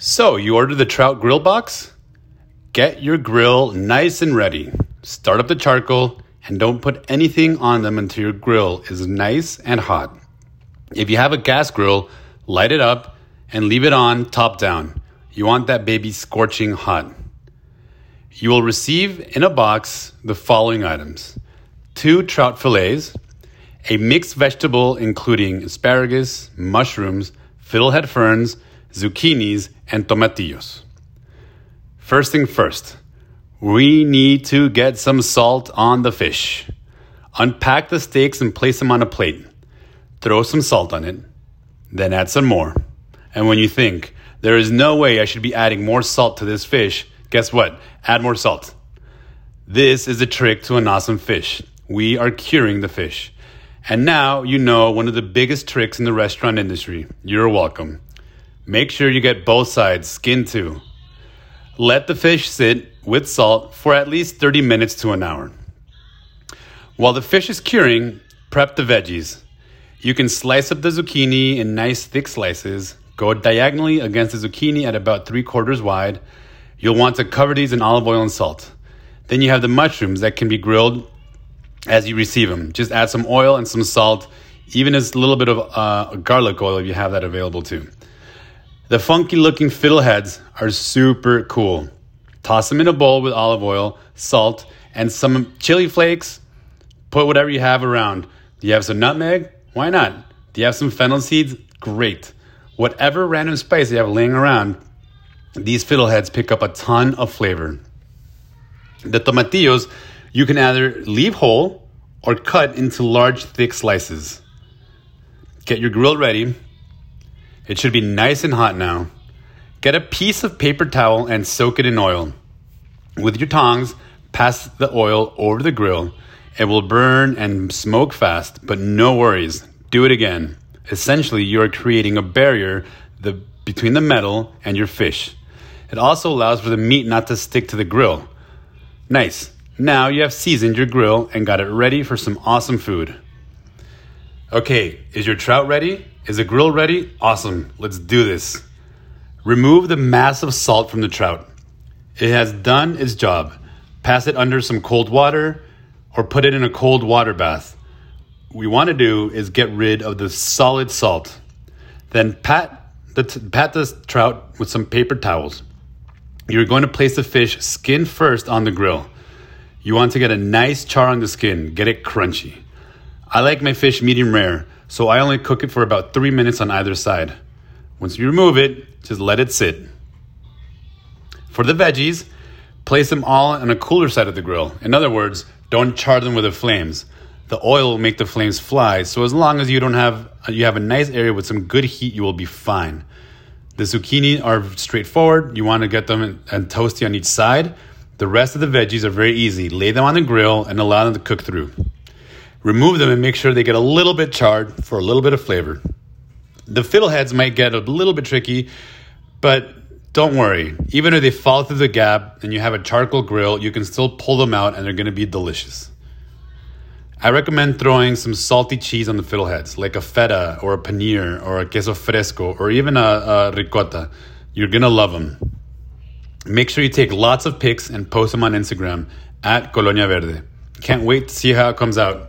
So, you ordered the trout grill box? Get your grill nice and ready. Start up the charcoal and don't put anything on them until your grill is nice and hot. If you have a gas grill, light it up and leave it on top down. You want that baby scorching hot. You will receive in a box the following items two trout fillets, a mixed vegetable including asparagus, mushrooms, fiddlehead ferns, zucchinis, and tomatillos. First thing first, we need to get some salt on the fish. Unpack the steaks and place them on a plate. Throw some salt on it, then add some more. And when you think, there is no way I should be adding more salt to this fish, guess what? Add more salt. This is the trick to an awesome fish. We are curing the fish. And now you know one of the biggest tricks in the restaurant industry. You're welcome. Make sure you get both sides, skin too. Let the fish sit with salt for at least 30 minutes to an hour. While the fish is curing, prep the veggies. You can slice up the zucchini in nice thick slices, go diagonally against the zucchini at about three quarters wide. You'll want to cover these in olive oil and salt. Then you have the mushrooms that can be grilled as you receive them. Just add some oil and some salt, even a little bit of uh, garlic oil if you have that available too. The funky looking fiddleheads are super cool. Toss them in a bowl with olive oil, salt, and some chili flakes. Put whatever you have around. Do you have some nutmeg? Why not? Do you have some fennel seeds? Great. Whatever random spice you have laying around, these fiddleheads pick up a ton of flavor. The tomatillos you can either leave whole or cut into large, thick slices. Get your grill ready it should be nice and hot now. Get a piece of paper towel and soak it in oil. With your tongs, pass the oil over the grill. It will burn and smoke fast, but no worries. Do it again. Essentially, you are creating a barrier the, between the metal and your fish. It also allows for the meat not to stick to the grill. Nice. Now you have seasoned your grill and got it ready for some awesome food. Okay, is your trout ready? Is the grill ready? Awesome. Let's do this. Remove the massive salt from the trout. It has done its job. Pass it under some cold water or put it in a cold water bath. What we want to do is get rid of the solid salt. Then pat the, t- pat the trout with some paper towels. You're going to place the fish skin first on the grill. You want to get a nice char on the skin, get it crunchy. I like my fish medium rare so I only cook it for about three minutes on either side. Once you remove it, just let it sit. For the veggies, place them all on a cooler side of the grill. In other words, don't char them with the flames. The oil will make the flames fly, so as long as you don't have you have a nice area with some good heat, you will be fine. The zucchini are straightforward. You want to get them and toasty on each side. The rest of the veggies are very easy. Lay them on the grill and allow them to cook through. Remove them and make sure they get a little bit charred for a little bit of flavor. The fiddleheads might get a little bit tricky, but don't worry. Even if they fall through the gap and you have a charcoal grill, you can still pull them out and they're going to be delicious. I recommend throwing some salty cheese on the fiddleheads, like a feta or a paneer or a queso fresco or even a, a ricotta. You're going to love them. Make sure you take lots of pics and post them on Instagram at Colonia Verde. Can't wait to see how it comes out.